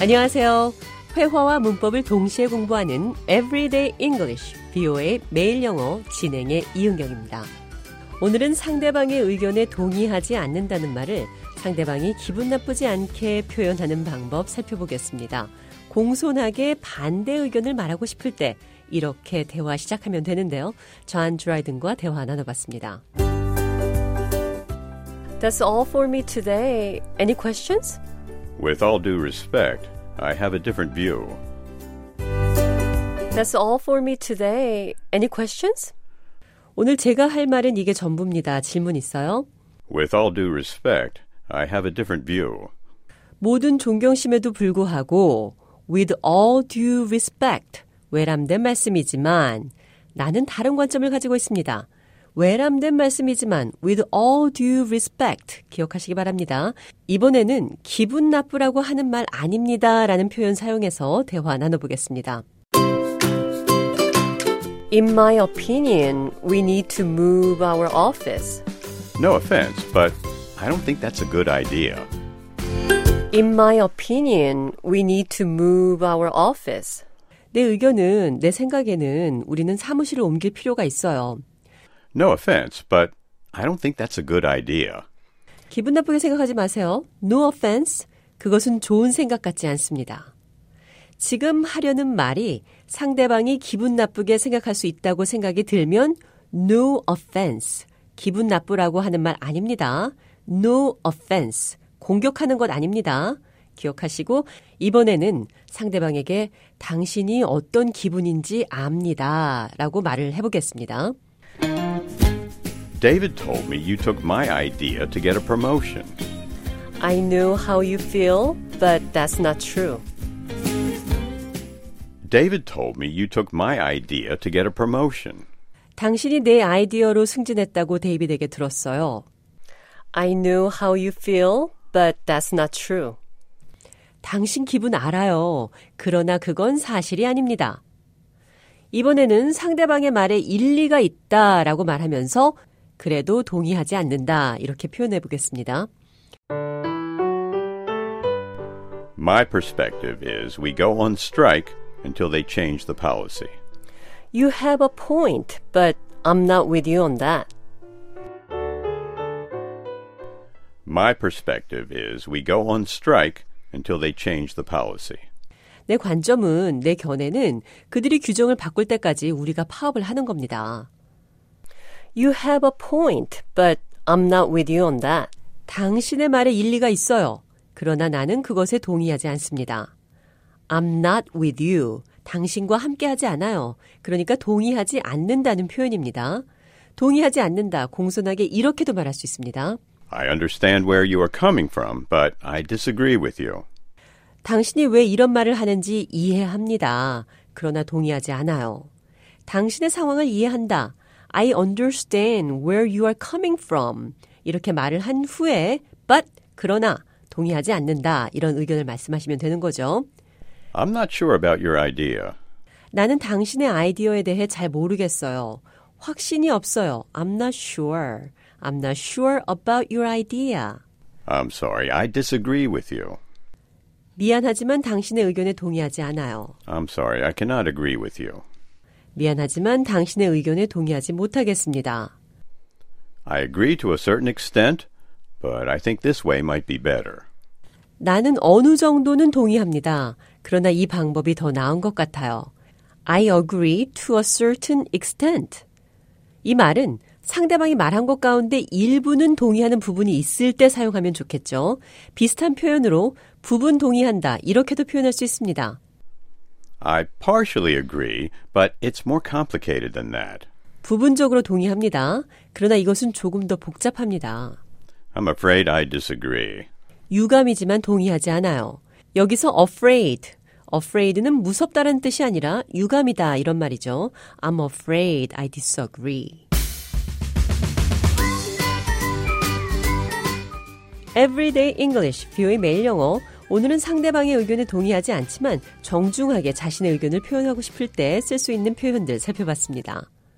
안녕하세요. 회화와 문법을 동시에 공부하는 Everyday English, BO의 매일 영어 진행의 이은경입니다. 오늘은 상대방의 의견에 동의하지 않는다는 말을 상대방이 기분 나쁘지 않게 표현하는 방법 살펴보겠습니다. 공손하게 반대 의견을 말하고 싶을 때 이렇게 대화 시작하면 되는데요. 저한 드라이든과 대화 나눠봤습니다. That's all for me today. Any questions? With all due respect, I have a different view. That's all for me today. Any questions? 오늘 제가 할 말은 이게 전부입니다. 질문 있어요? With all due respect, I have a different view. 모든 존경심에도 불구하고 with all due respect 외람된 말씀이지만 나는 다른 관점을 가지고 있습니다. 외람된 말씀이지만 with all due respect 기억하시기 바랍니다. 이번에는 기분 나쁘라고 하는 말 아닙니다 라는 표현 사용해서 대화 나눠보겠습니다. In my opinion, we need to move our office. No offense, but I don't think that's a good idea. In my opinion, we need to move our office. 내 의견은, 내 생각에는 우리는 사무실을 옮길 필요가 있어요. No offense, but I don't think that's a good idea. 기분 나쁘게 생각하지 마세요. No offense. 그것은 좋은 생각 같지 않습니다. 지금 하려는 말이 상대방이 기분 나쁘게 생각할 수 있다고 생각이 들면 no offense. 기분 나쁘라고 하는 말 아닙니다. no offense. 공격하는 것 아닙니다. 기억하시고 이번에는 상대방에게 당신이 어떤 기분인지 압니다. 라고 말을 해보겠습니다. David told me you took my idea to get a promotion. I know how you feel, but that's not true. David told me you took my idea to get a promotion. 당신이 내 아이디어로 승진했다고 데이비드에게 들었어요. I know how you feel, but that's not true. 당신 기분 알아요. 그러나 그건 사실이 아닙니다. 이번에는 상대방의 말에 일리가 있다라고 말하면서 그래도 동의하지 않는다. 이렇게 표현해 보겠습니다. My perspective is we go on strike until they change the policy. You have a point, but I'm not with you on that. My perspective is we go on strike until they change the policy. 내 관점은, 내 견해는 그들이 규정을 바꿀 때까지 우리가 파업을 하는 겁니다. You have a point, but I'm not with you on that. 당신의 말에 일리가 있어요. 그러나 나는 그것에 동의하지 않습니다. I'm not with you. 당신과 함께하지 않아요. 그러니까 동의하지 않는다는 표현입니다. 동의하지 않는다. 공손하게 이렇게도 말할 수 있습니다. I understand where you are coming from, but I disagree with you. 당신이 왜 이런 말을 하는지 이해합니다. 그러나 동의하지 않아요. 당신의 상황을 이해한다. I understand where you are coming from. 이렇게 말을 한 후에 but 그러나 동의하지 않는다. 이런 의견을 말씀하시면 되는 거죠. I'm not sure about your idea. 나는 당신의 아이디어에 대해 잘 모르겠어요. 확신이 없어요. I'm not sure. I'm not sure about your idea. I'm sorry, I disagree with you. 미안하지만 당신의 의견에 동의하지 않아요. I'm sorry, I cannot agree with you. 미안하지만 당신의 의견에 동의하지 못하겠습니다. I agree to a certain extent, but I think this way might be better. 나는 어느 정도는 동의합니다. 그러나 이 방법이 더 나은 것 같아요. I agree to a certain extent. 이 말은 상대방이 말한 것 가운데 일부는 동의하는 부분이 있을 때 사용하면 좋겠죠. 비슷한 표현으로 부분 동의한다. 이렇게도 표현할 수 있습니다. I partially agree, but it's more complicated than that. 부분적으로 동의합니다. 그러나 이것은 조금 더 복잡합니다. I'm afraid I disagree. 유감이지만 동의하지 않아요. 여기서 afraid, afraid는 무섭다는 뜻이 아니라 유감이다 이런 말이죠. I'm afraid I disagree. Everyday English, 뷰의 매일 영어. 오늘은 상대방의 의견에 동의하지 않지만 정중하게 자신의 의견을 표현하고 싶을 때 쓸 수 있는 표현들 살펴봤습니다.